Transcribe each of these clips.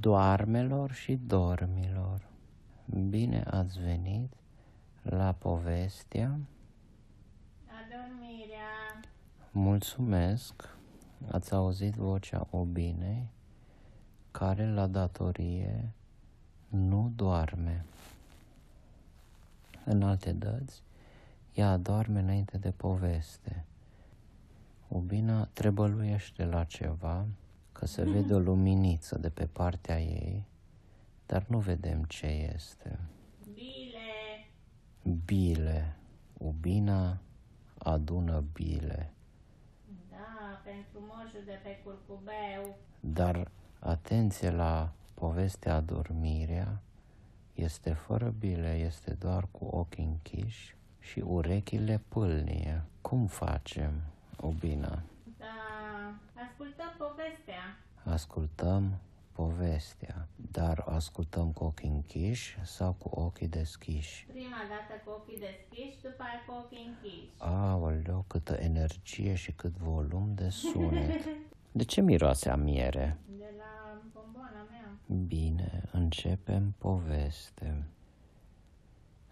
doarmelor și dormilor. Bine ați venit la povestea Adormirea. Mulțumesc, ați auzit vocea Obinei, care la datorie nu doarme. În alte dăți, ea doarme înainte de poveste. Obina trebăluiește la ceva, că se vede o luminiță de pe partea ei, dar nu vedem ce este. Bile. Bile. Ubina adună bile. Da, pentru moșul de pe curcubeu. Dar atenție la povestea adormirea, este fără bile, este doar cu ochii închiși și urechile pâlnie. Cum facem, Obina? Da, ascultăm povestea. Ascultăm povestea, dar ascultăm cu ochii închiși sau cu ochii deschiși? Prima dată cu ochii deschiși, după aia cu ochii închiși. Aoleu, câtă energie și cât volum de sunet. De ce miroase a miere? De la bomboana mea. Bine, începem poveste.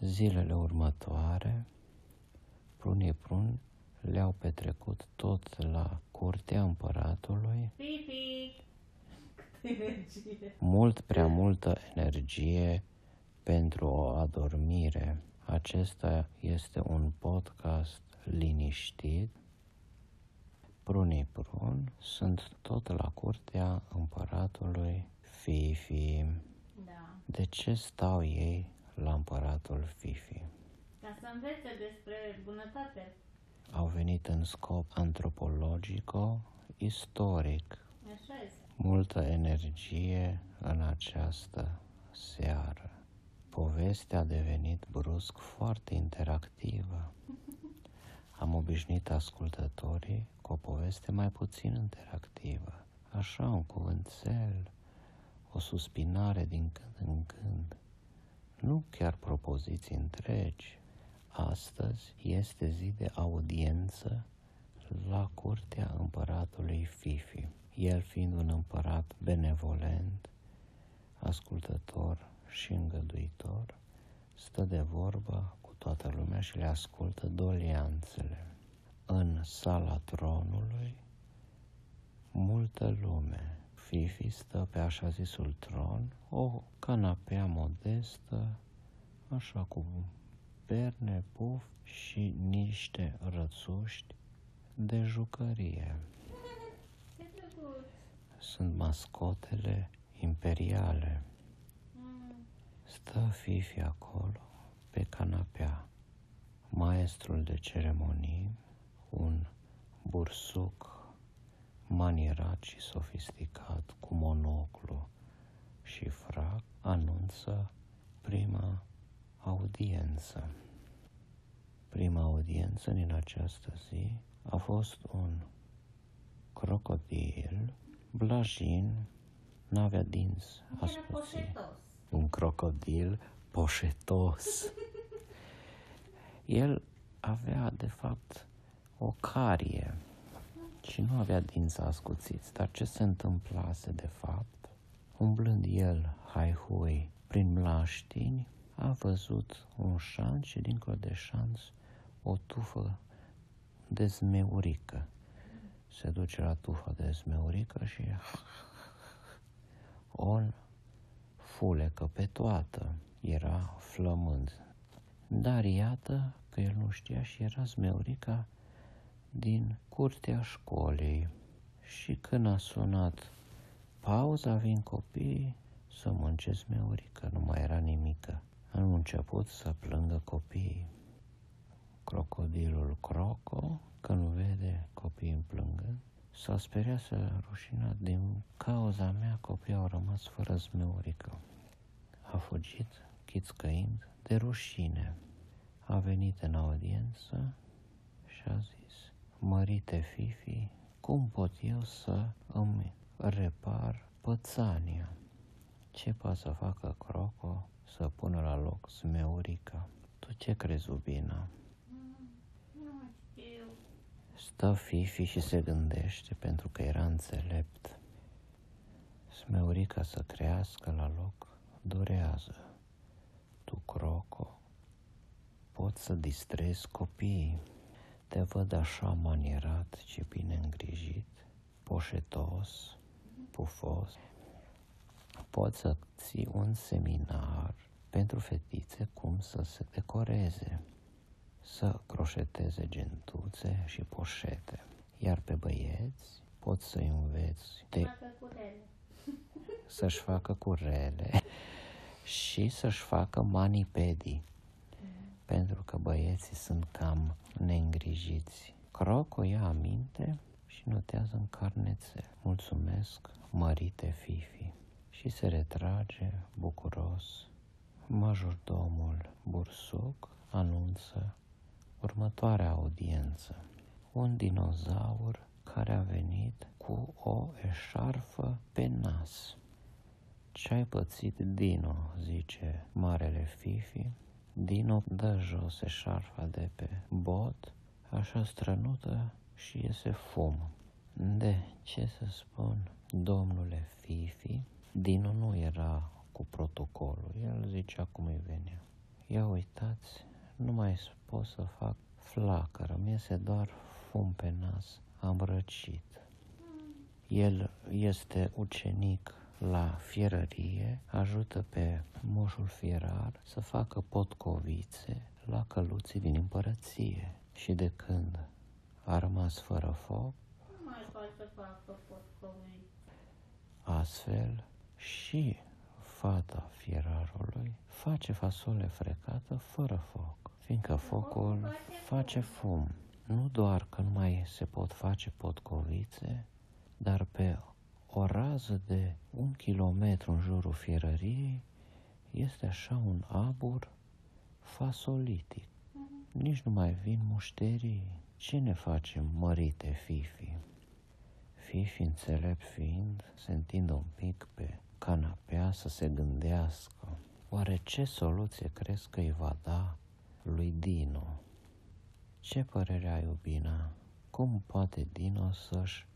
Zilele următoare, prunii prun le-au petrecut tot la curtea împăratului, Fifi. Câtă energie. mult prea multă energie pentru o adormire. Acesta este un podcast liniștit. Prunii prun sunt tot la curtea împăratului Fifi. Da. De ce stau ei la împăratul Fifi? Ca să învețe despre bunătate. Au venit în scop antropologico-istoric. Așa este. Multă energie în această seară. Povestea a devenit brusc foarte interactivă. Am obișnuit ascultătorii cu o poveste mai puțin interactivă. Așa, un cuvânțel, o suspinare din când în când. Nu chiar propoziții întregi. Astăzi este zi de audiență la curtea împăratului Fifi. El fiind un împărat benevolent, ascultător și îngăduitor, stă de vorbă cu toată lumea și le ascultă dolianțele. În sala tronului, multă lume. Fifi stă pe așa zisul tron, o canapea modestă, așa cu perne, puf și niște rățuști de jucărie. Ce drăguț. Sunt mascotele imperiale. Mm. Stă Fifi acolo, pe canapea. Maestrul de ceremonii, un bursuc manierat și sofisticat, cu monoclu și frac, anunță prima audiență. Prima audiență din această zi a fost un crocodil blajin, n-avea dinți Era ascuțiți. poșetos. Un crocodil poșetos. El avea, de fapt, o carie și nu avea dinți ascuțiți. Dar ce se întâmplase, de fapt? Umblând el, hai-hui, prin mlaștini, a văzut un șanț și dincolo de șanț o tufă de zmeurică. Se duce la tufa de zmeurică și o fulecă pe toată. Era flămând. Dar iată că el nu știa și era zmeurica din curtea școlii. Și când a sunat pauza, vin copiii să mânce zmeurică, nu mai era nimică. Au început să plângă copiii. Crocodilul Croco, când vede copiii plângând, s-a speriat să rușinat din cauza mea copiii au rămas fără zmeurică. A fugit, chițcăind, de rușine. A venit în audiență și a zis, Mărite Fifi, cum pot eu să îmi repar pățania? Ce poate să facă Croco să pună la loc zmeurica? Tu ce crezi, Ubina? Nu știu. Stă Fifi și se gândește pentru că era înțelept. Smeurica să crească la loc durează. Tu, croco, poți să distrezi copiii. Te văd așa manierat ce bine îngrijit, poșetos, pufos. Poți să ții un seminar pentru fetițe cum să se decoreze, să croșeteze gentuțe și poșete. Iar pe băieți poți să-i înveți de Facă curele. să-și facă curele și să-și facă manipedii. Pentru că băieții sunt cam neîngrijiți. Croco ia aminte și notează în carnețe. Mulțumesc, mărite Fifi. Și se retrage, bucuros. Majordomul Bursuc anunță următoarea audiență. Un dinozaur care a venit cu o eșarfă pe nas. Ce-ai pățit, Dino?" zice marele Fifi. Dino dă jos eșarfa de pe bot, așa strănută și iese fum. De ce să spun, domnule Fifi, Dino nu era cu protocolul, el zicea cum îi venea. Ia uitați, nu mai pot să fac flacără, mi iese doar fum pe nas, am răcit. El este ucenic la fierărie, ajută pe moșul fierar să facă potcovițe la căluții din împărăție. Și de când a rămas fără foc, Nu mai poate să facă potcovii. astfel și fata fierarului face fasole frecată fără foc, fiindcă focul face fum. Nu doar că nu mai se pot face potcovițe, dar pe o rază de un kilometru în jurul fierăriei este așa un abur fasolitic. Nici nu mai vin mușterii. Ce ne facem, mărite Fifi? Fifi, înțelept fiind, se întinde un pic pe canapea să se gândească. Oare ce soluție crezi că îi va da lui Dino? Ce părere ai, Ubina? Cum poate Dino să-și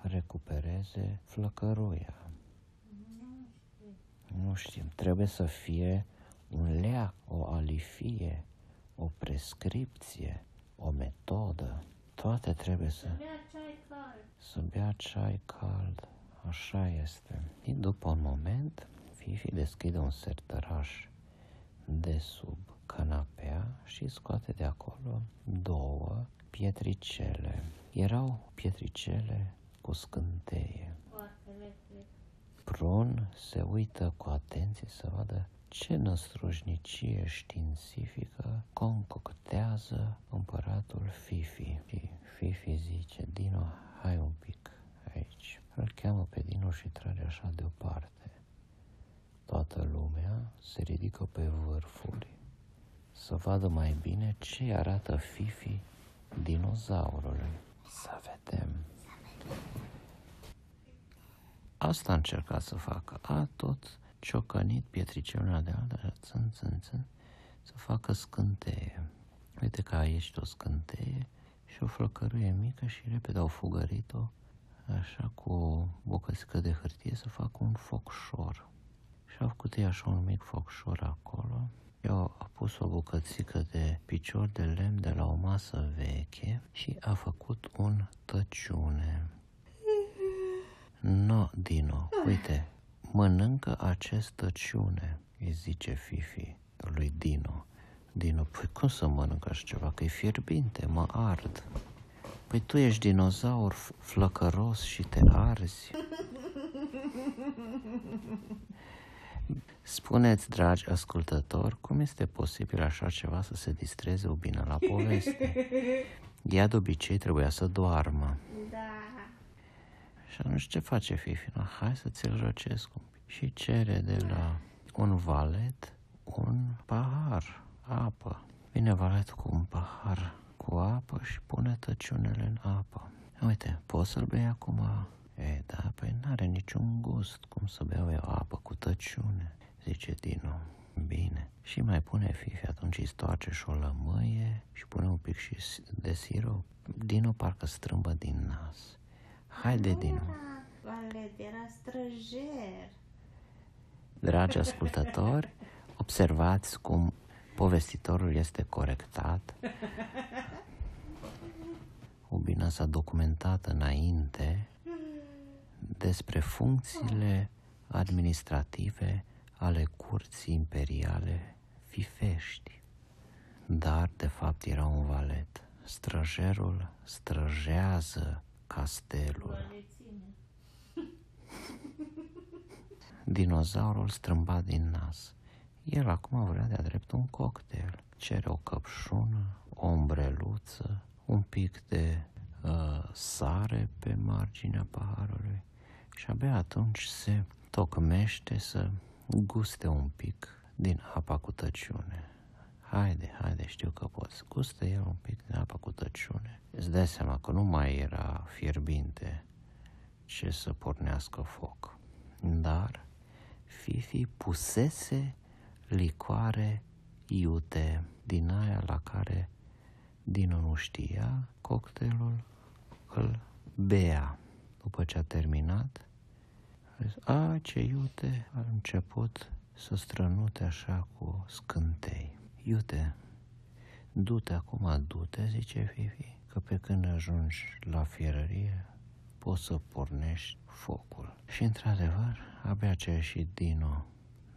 recupereze flăcăruia? Nu știm, trebuie să fie un leac, o alifie, o prescripție, o metodă. Toate trebuie să, Bea ceai cald. să bea ceai cald. Așa este. Și după un moment, Fifi deschide un sertăraș de sub canapea și scoate de acolo două pietricele. Erau pietricele cu scânteie. Foarte electric. Prun se uită cu atenție să vadă ce năstrușnicie științifică concoctează împăratul Fifi. Și Fifi zice, Dino, hai un pic aici. Îl cheamă pe Dino și trage așa deoparte. Toată lumea se ridică pe vârfuri să vadă mai bine ce arată Fifi dinozaurului. Să vedem. Asta a încercat să facă. A tot ciocănit pietricelul una de alta, așa, țân, țân, țân, să facă scânteie. Uite că aici o scânteie și o flăcăruie mică și repede au fugărit-o așa cu o bucățică de hârtie să facă un focșor. Și au făcut ei așa un mic focșor acolo. Eu a pus o bucățică de picior de lemn de la o masă veche și a făcut un tăciune. No, Dino, uite, mănâncă acest tăciune, îi zice Fifi lui Dino. Dino, păi cum să mănânc așa ceva, că e fierbinte, mă ard. Păi tu ești dinozaur f- flăcăros și te arzi. Spuneți, dragi ascultători, cum este posibil așa ceva să se distreze o bine la poveste? Ea de obicei trebuia să doarmă. Da. Și atunci ce face Fifi? No, hai să ți-l răcesc un pic. Și cere de la un valet un pahar, apă. Vine valetul cu un pahar cu apă și pune tăciunele în apă. Uite, poți să-l bei acum? E, da, păi n-are niciun gust cum să beau eu apă cu tăciune, zice Dino. Bine. Și mai pune Fifi, atunci îi stoarce și o lămâie și pune un pic și de sirop. Dino parcă strâmbă din nas. Haide, Dino. Vale valet, era străjer. Dragi ascultători, observați cum povestitorul este corectat. Ubina s-a documentat înainte despre funcțiile administrative ale curții imperiale fifești. Dar, de fapt, era un valet. Străjerul străjează castelul. Valețime. Dinozaurul strâmba din nas. El acum vrea de-a drept un cocktail. Cere o căpșună, o umbreluță, un pic de uh, sare pe marginea paharului și abia atunci se tocmește să guste un pic din apa cu tăciune. Haide, haide, știu că poți. Gustă el un pic din apa cu tăciune. Îți dai seama că nu mai era fierbinte ce să pornească foc. Dar Fifi pusese licoare iute din aia la care Dino nu știa, cocktailul îl bea. După ce a terminat, a zis, a, ce iute, a început să strănute așa cu scântei. Iute, du-te acum, du-te, zice Fifi, că pe când ajungi la fierărie, poți să pornești focul. Și într-adevăr, abia ce a ieșit Dino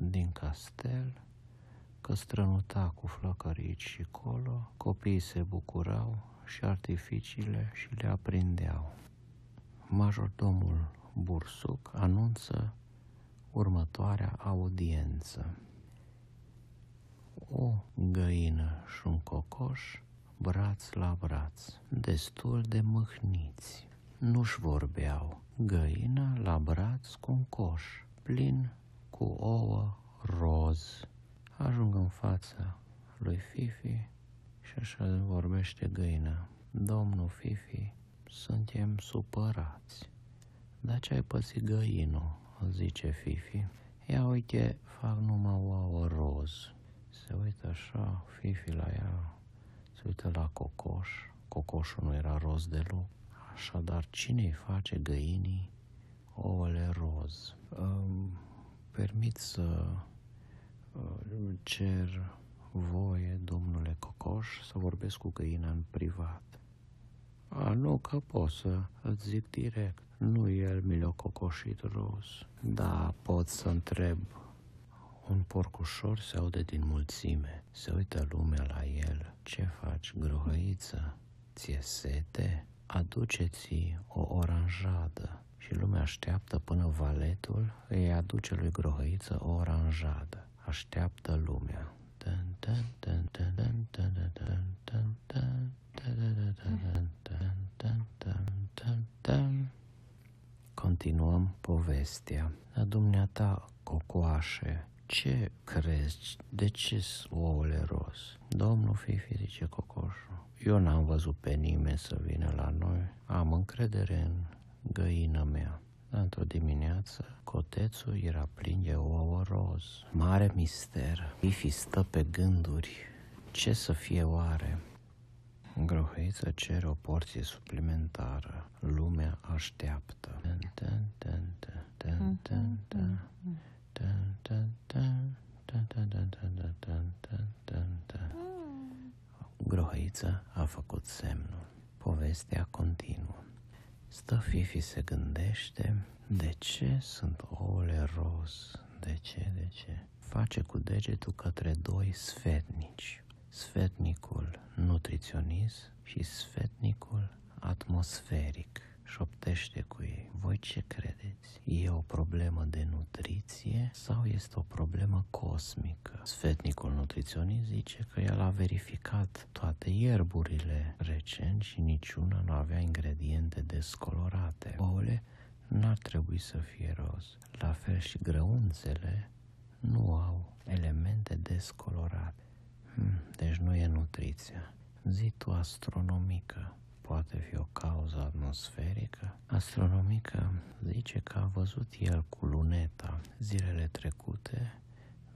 din castel, că strănuta cu flăcărici și colo, copiii se bucurau și artificiile și le aprindeau. Majordomul Bursuc anunță următoarea audiență. O găină și un cocoș, braț la braț, destul de mâhniți. Nu-și vorbeau. Găina la braț cu un coș, plin cu ouă roz. Ajung în fața lui Fifi și așa vorbește găina. Domnul Fifi, suntem supărați. Dar ce ai pățit găinul? zice Fifi. Ia uite, fac numai ouă roz. Se uită așa, Fifi la ea, se uită la cocoș. Cocoșul nu era roz deloc. Așadar, cine îi face găinii ouăle roz? Îmi permit să uh, cer voie, domnule Cocoș, să vorbesc cu găina în privat. A, nu, că pot să îți zic direct. Nu el mi l-a cocoșit roz. Da, pot să întreb. Un porcușor se aude din mulțime. Se uită lumea la el. Ce faci, grohăiță? Ție sete? Aduceți o oranjadă și lumea așteaptă până valetul îi aduce lui Grohăiță o oranjadă. Așteaptă lumea. Continuăm povestea. La dumneata, cocoașe, ce crezi? De ce ouăle roz? Domnul Fifi, zice cocoșul, eu n-am văzut pe nimeni să vină la noi. Am încredere în găină mea. Într-o dimineață, cotețul era plin de ouă roz. Mare mister. Bifi stă pe gânduri. Ce să fie oare? Groheiță cere o porție suplimentară. Lumea așteaptă. Groheiță a făcut semnul. Povestea continuă. Stă Fifi se gândește de ce sunt ouăle roz, de ce, de ce. Face cu degetul către doi sfetnici. Sfetnicul nutriționist și sfetnicul atmosferic. Șoptește cu ei. Voi ce credeți? E o problemă de nutriție sau este o problemă cosmică? Sfetnicul nutriționist zice că el a verificat toate ierburile recent și niciuna nu avea ingrediente descolorate. Ouăle n-ar trebui să fie roz. La fel și grăunțele nu au elemente descolorate. Hmm, deci nu e nutriția. Zi tu astronomică poate fi o cauză atmosferică? Astronomică zice că a văzut el cu luneta zilele trecute,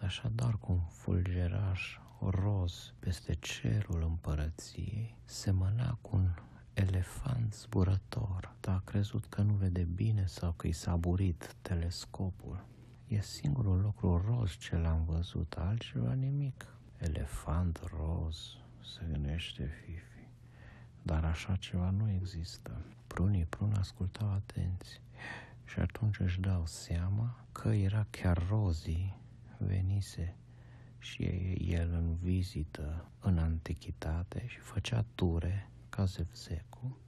așadar cu un fulgeraș roz peste cerul împărăției, semăna cu un elefant zburător, dar a crezut că nu vede bine sau că i s-a burit telescopul. E singurul lucru roz ce l-am văzut, altceva nimic. Elefant roz, se gândește Fifi. Dar așa ceva nu există. Prunii prun ascultau atenți și atunci își dau seama că era chiar Rozi venise și el în vizită în antichitate și făcea ture ca Zevzecu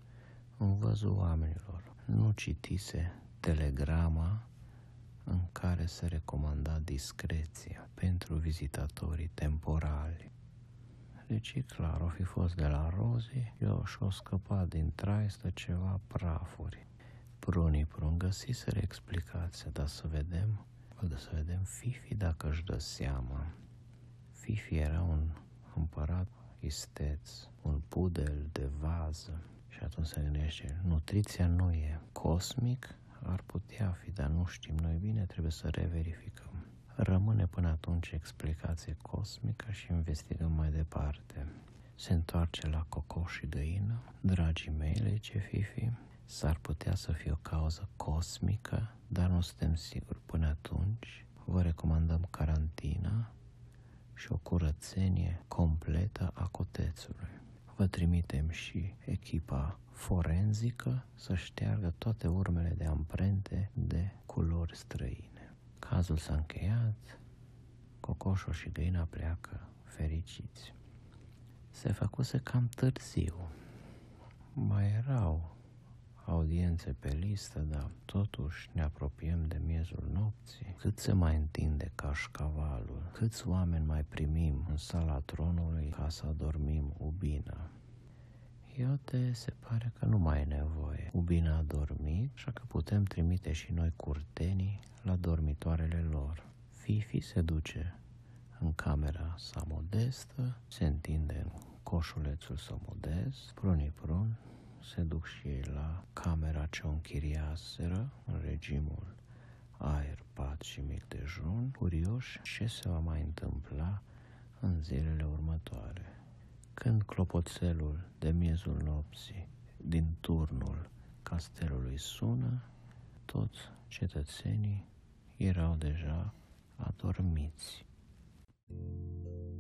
în văzul oamenilor. Nu citise telegrama în care se recomanda discreția pentru vizitatorii temporali. Deci e clar, o fi fost de la Rozi, eu și-o scăpat din traistă ceva prafuri. Prunii prun găsiseră explicația, dar să vedem, să vedem Fifi dacă își dă seama. Fifi era un împărat isteț, un pudel de vază și atunci se gândește, nutriția nu e cosmic, ar putea fi, dar nu știm noi bine, trebuie să reverificăm. Rămâne până atunci explicație cosmică și investigăm mai departe. Se întoarce la cocoș și găină. Dragii mei, ce Fifi, s-ar putea să fie o cauză cosmică, dar nu suntem siguri. Până atunci, vă recomandăm carantina și o curățenie completă a cotețului. Vă trimitem și echipa forenzică să șteargă toate urmele de amprente de culori străine. Cazul s-a încheiat, cocoșul și găina pleacă fericiți. Se făcuse cam târziu. Mai erau audiențe pe listă, dar totuși ne apropiem de miezul nopții. Cât se mai întinde cașcavalul? Câți oameni mai primim în sala tronului ca să adormim ubină? Iote se pare că nu mai e nevoie. Ubina a dormit, așa că putem trimite și noi curtenii la dormitoarele lor. Fifi se duce în camera sa modestă, se întinde în coșulețul său modest, prunii prun, se duc și ei la camera ce o închiriaseră în regimul aer, pat și mic dejun, curioși ce se va mai întâmpla în zilele următoare. Când clopoțelul de miezul nopții din turnul castelului sună, toți cetățenii erau deja adormiți. thank you